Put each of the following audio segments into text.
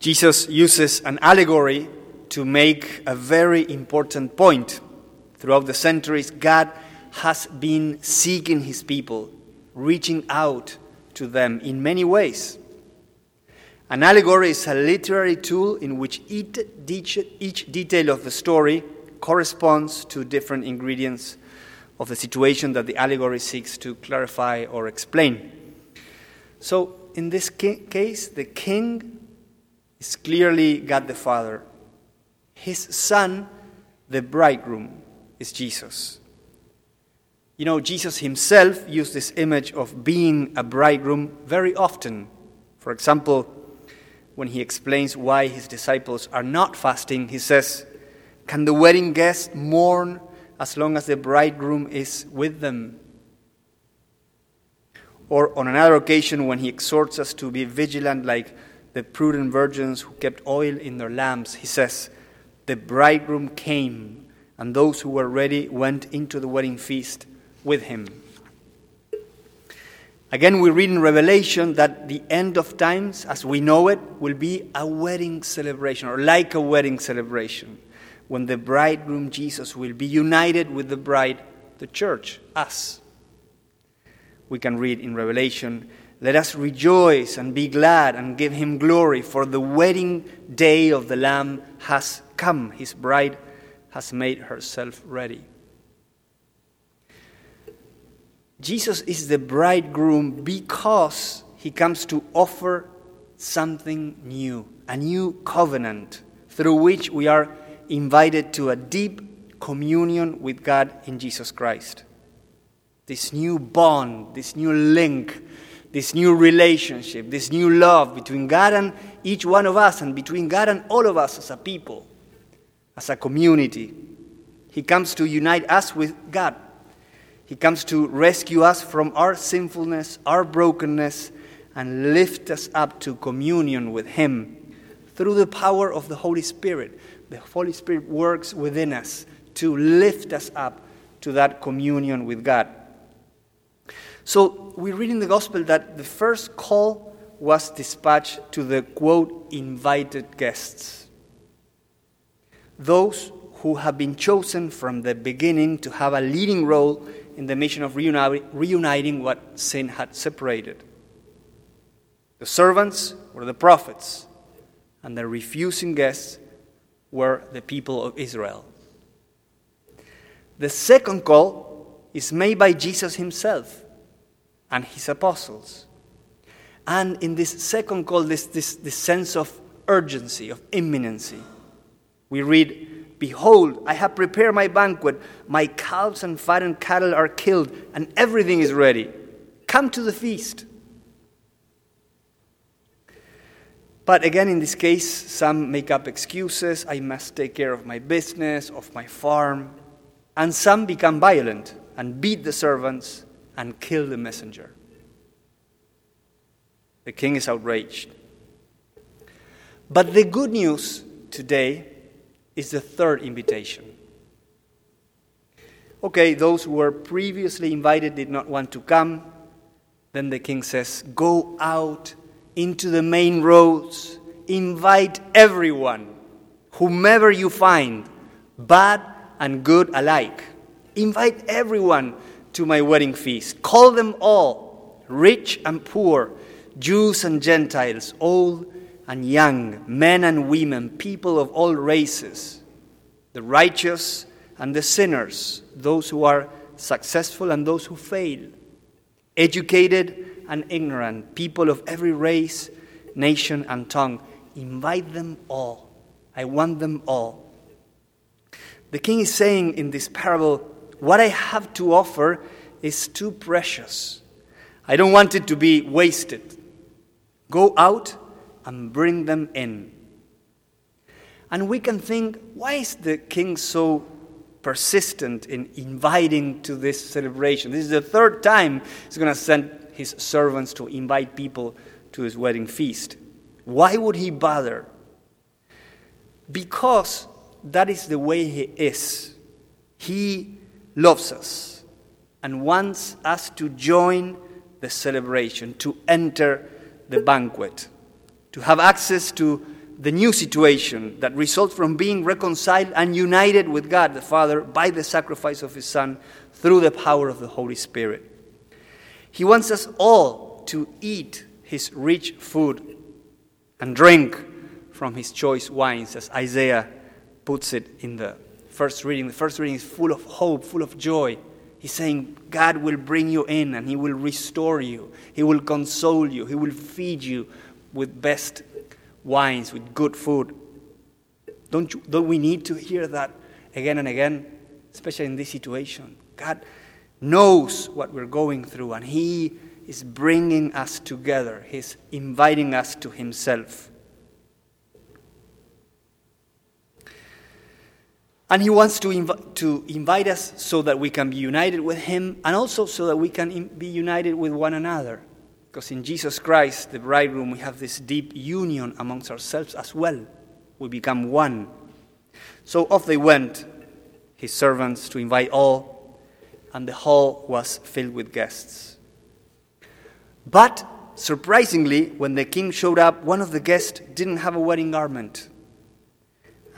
Jesus uses an allegory to make a very important point. Throughout the centuries, God has been seeking his people, reaching out to them in many ways. An allegory is a literary tool in which each, detail of the story corresponds to different ingredients of the situation that the allegory seeks to clarify or explain. So, in this case, the king is clearly God the Father. His son, the bridegroom, is Jesus. You know, Jesus himself used this image of being a bridegroom very often. For example, when he explains why his disciples are not fasting, he says, Can the wedding guests mourn as long as the bridegroom is with them? Or on another occasion, when he exhorts us to be vigilant like the prudent virgins who kept oil in their lamps, he says, The bridegroom came, and those who were ready went into the wedding feast with him. Again, we read in Revelation that the end of times, as we know it, will be a wedding celebration, or like a wedding celebration, when the bridegroom Jesus will be united with the bride, the church, us. We can read in Revelation, Let us rejoice and be glad and give him glory, for the wedding day of the Lamb has come. His bride has made herself ready. Jesus is the bridegroom because he comes to offer something new, a new covenant through which we are invited to a deep communion with God in Jesus Christ. This new bond, this new link, this new relationship, this new love between God and each one of us, and between God and all of us as a people, as a community. He comes to unite us with God he comes to rescue us from our sinfulness, our brokenness, and lift us up to communion with Him through the power of the Holy Spirit. The Holy Spirit works within us to lift us up to that communion with God. So we read in the Gospel that the first call was dispatched to the quote, invited guests. Those who have been chosen from the beginning to have a leading role in the mission of reuniting what sin had separated. The servants were the prophets, and the refusing guests were the people of Israel. The second call is made by Jesus himself and his apostles. And in this second call, this, this, this sense of urgency, of imminency, we read, Behold, I have prepared my banquet. My calves and fattened cattle are killed, and everything is ready. Come to the feast. But again, in this case, some make up excuses. I must take care of my business, of my farm. And some become violent and beat the servants and kill the messenger. The king is outraged. But the good news today is the third invitation. Okay, those who were previously invited did not want to come. Then the king says, Go out into the main roads, invite everyone, whomever you find, bad and good alike. Invite everyone to my wedding feast. Call them all, rich and poor, Jews and Gentiles, old and young, men and women, people of all races, the righteous and the sinners, those who are successful and those who fail, educated and ignorant, people of every race, nation, and tongue. Invite them all. I want them all. The king is saying in this parable, What I have to offer is too precious. I don't want it to be wasted. Go out and bring them in. And we can think, why is the king so persistent in inviting to this celebration? This is the third time he's going to send his servants to invite people to his wedding feast. Why would he bother? Because that is the way he is. He loves us and wants us to join the celebration, to enter the banquet to have access to the new situation that results from being reconciled and united with God the Father by the sacrifice of His Son through the power of the Holy Spirit. He wants us all to eat His rich food and drink from His choice wines, as Isaiah puts it in the first reading. The first reading is full of hope, full of joy. He's saying God will bring you in and He will restore you. He will console you. He will feed you with best wines, with good food. Don't, you, don't we need to hear that again and again, especially in this situation? God knows what we're going through and He is bringing us together, He's inviting us to Himself. And he wants to, inv- to invite us so that we can be united with him and also so that we can in- be united with one another. Because in Jesus Christ, the bridegroom, we have this deep union amongst ourselves as well. We become one. So off they went, his servants, to invite all, and the hall was filled with guests. But surprisingly, when the king showed up, one of the guests didn't have a wedding garment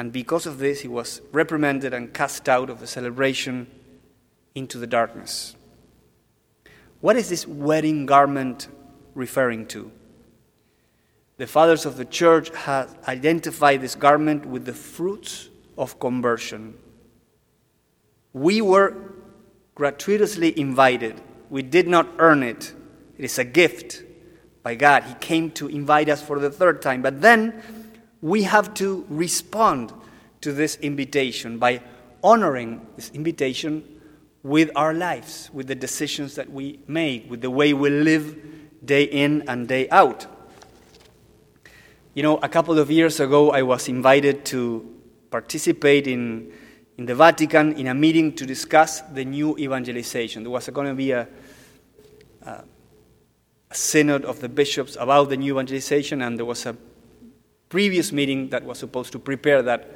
and because of this, he was reprimanded and cast out of the celebration into the darkness. What is this wedding garment referring to? The fathers of the church have identified this garment with the fruits of conversion. We were gratuitously invited, we did not earn it. It is a gift by God. He came to invite us for the third time. But then we have to respond to this invitation by honoring this invitation with our lives, with the decisions that we make, with the way we live day in and day out. You know, a couple of years ago, I was invited to participate in, in the Vatican in a meeting to discuss the new evangelization. There was going to be a, a, synod of the bishops about the new evangelization, and there was a previous meeting that was supposed to prepare that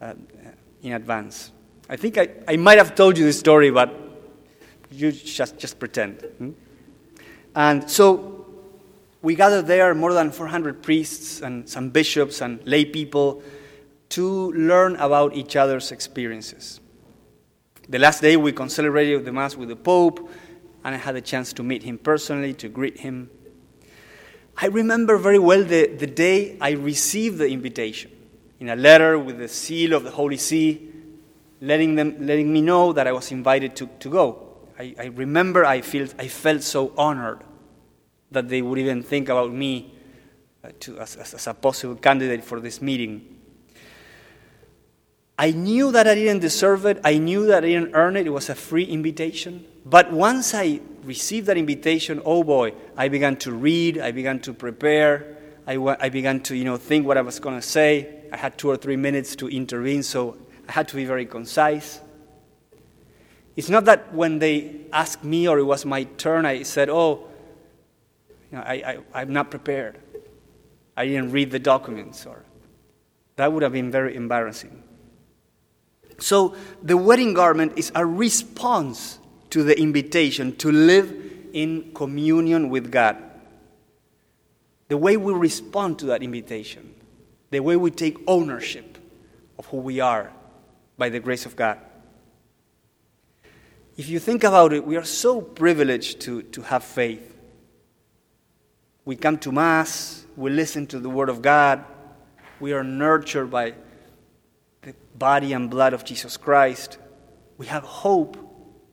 uh, in advance. I think I, I might have told you this story, but you just, just pretend. Hmm? And so we gathered there more than 400 priests and some bishops and lay people to learn about each other's experiences. The last day we celebrated the Mass with the Pope, and I had a chance to meet him personally, to greet him. I remember very well the, the day I received the invitation in a letter with the seal of the Holy See, letting, them, letting me know that I was invited to, to go. I, I remember I, feel, I felt so honored that they would even think about me uh, to, as, as, as a possible candidate for this meeting. I knew that I didn't deserve it. I knew that I didn't earn it. It was a free invitation. But once I received that invitation, oh boy, I began to read, I began to prepare, I, I began to you know, think what I was going to say. I had two or three minutes to intervene, so I had to be very concise. It's not that when they asked me or it was my turn, I said, Oh, you know, I, I, I'm not prepared. I didn't read the documents, or that would have been very embarrassing. So the wedding garment is a response to the invitation to live in communion with God. The way we respond to that invitation, the way we take ownership of who we are by the grace of God. If you think about it, we are so privileged to, to have faith. We come to Mass, we listen to the Word of God, we are nurtured by the body and blood of Jesus Christ. We have hope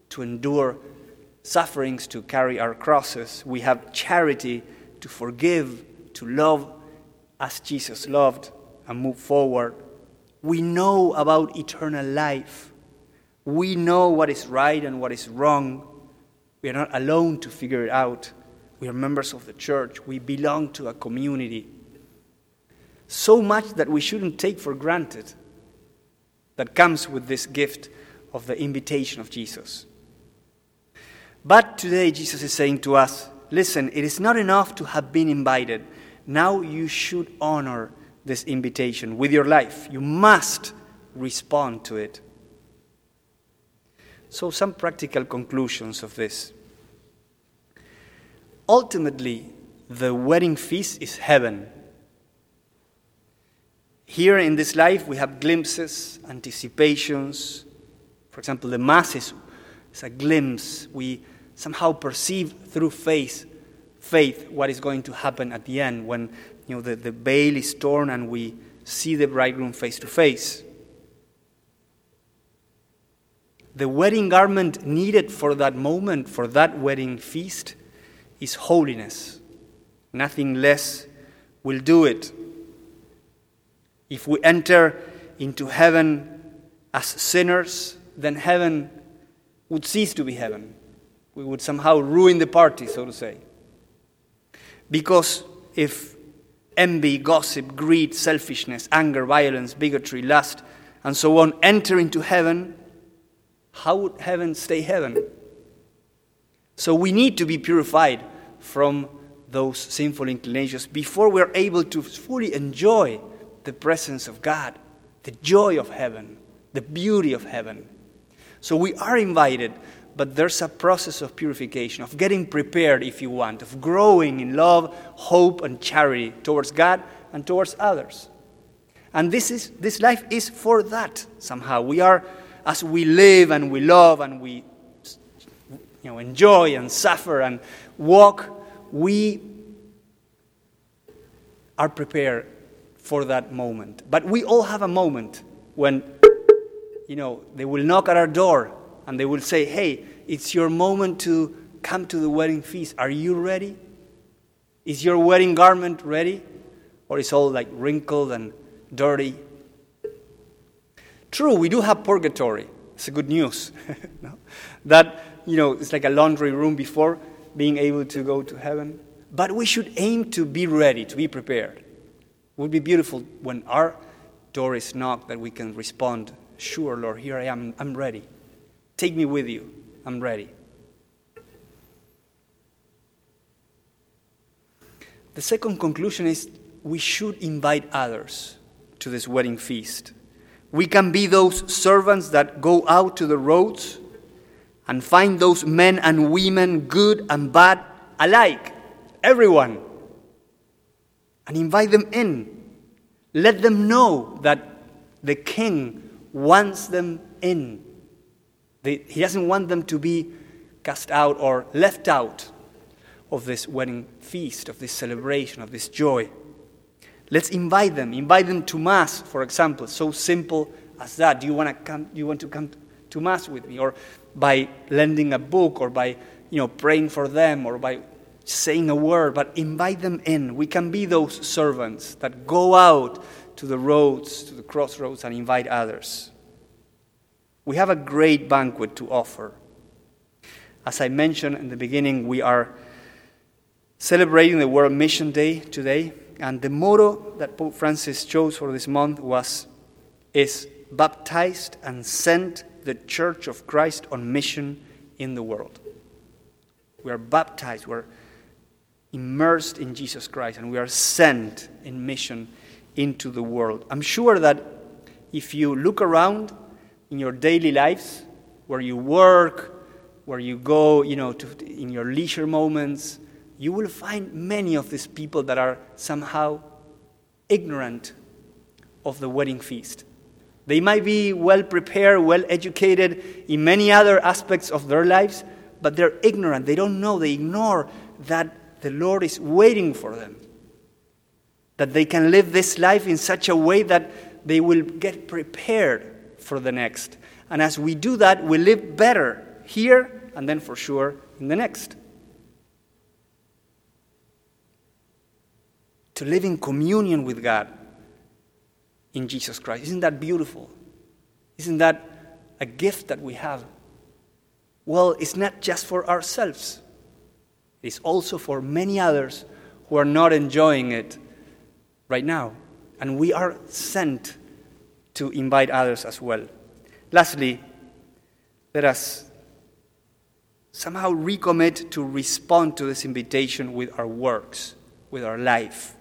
to endure sufferings, to carry our crosses. We have charity to forgive, to love as Jesus loved, and move forward. We know about eternal life. We know what is right and what is wrong. We are not alone to figure it out. We are members of the church. We belong to a community. So much that we shouldn't take for granted that comes with this gift of the invitation of Jesus. But today, Jesus is saying to us listen, it is not enough to have been invited. Now you should honor this invitation with your life. You must respond to it. So, some practical conclusions of this. Ultimately, the wedding feast is heaven. Here in this life, we have glimpses, anticipations. For example, the Mass is, is a glimpse. We somehow perceive through faith, faith what is going to happen at the end when you know, the, the veil is torn and we see the bridegroom face to face. The wedding garment needed for that moment, for that wedding feast, is holiness. Nothing less will do it. If we enter into heaven as sinners, then heaven would cease to be heaven. We would somehow ruin the party, so to say. Because if envy, gossip, greed, selfishness, anger, violence, bigotry, lust, and so on enter into heaven, how would heaven stay heaven? So we need to be purified from those sinful inclinations before we're able to fully enjoy the presence of God, the joy of heaven, the beauty of heaven. So we are invited, but there's a process of purification, of getting prepared, if you want, of growing in love, hope, and charity towards God and towards others. And this, is, this life is for that somehow. We are, as we live and we love and we you know, enjoy and suffer and walk, we are prepared for that moment. But we all have a moment when, you know, they will knock at our door and they will say, hey, it's your moment to come to the wedding feast. Are you ready? Is your wedding garment ready? Or is all like wrinkled and dirty? True, we do have purgatory. It's a good news. no? That, you know, it's like a laundry room before being able to go to heaven. But we should aim to be ready, to be prepared. Would be beautiful when our door is knocked that we can respond, Sure, Lord, here I am, I'm ready. Take me with you, I'm ready. The second conclusion is we should invite others to this wedding feast. We can be those servants that go out to the roads and find those men and women, good and bad alike, everyone, and invite them in. Let them know that the king wants them in. he doesn't want them to be cast out or left out of this wedding feast, of this celebration, of this joy. Let's invite them. Invite them to Mass, for example. So simple as that. Do you want to come, do you want to come to Mass with me? Or by lending a book or by you know, praying for them or by saying a word, but invite them in. We can be those servants that go out to the roads, to the crossroads, and invite others. We have a great banquet to offer. As I mentioned in the beginning, we are celebrating the World Mission Day today, and the motto that Pope Francis chose for this month was is baptized and sent the Church of Christ on mission in the world. We are baptized, we're immersed in Jesus Christ, and we are sent in mission into the world. I'm sure that if you look around in your daily lives, where you work, where you go, you know, to, in your leisure moments, you will find many of these people that are somehow ignorant of the wedding feast. They might be well prepared, well educated in many other aspects of their lives, but they're ignorant. They don't know, they ignore that the Lord is waiting for them. That they can live this life in such a way that they will get prepared for the next. And as we do that, we live better here and then for sure in the next. To live in communion with God in Jesus Christ. Isn't that beautiful? Isn't that a gift that we have? Well, it's not just for ourselves, it's also for many others who are not enjoying it right now. And we are sent to invite others as well. Lastly, let us somehow recommit to respond to this invitation with our works, with our life.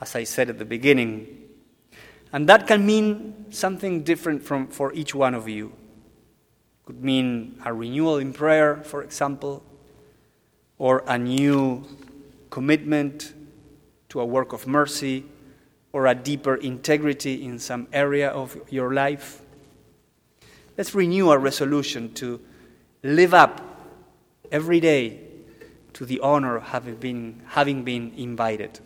As I said at the beginning, and that can mean something different from, for each one of you. It could mean a renewal in prayer, for example, or a new commitment to a work of mercy, or a deeper integrity in some area of your life. Let's renew our resolution to live up every day to the honor of having been, having been invited.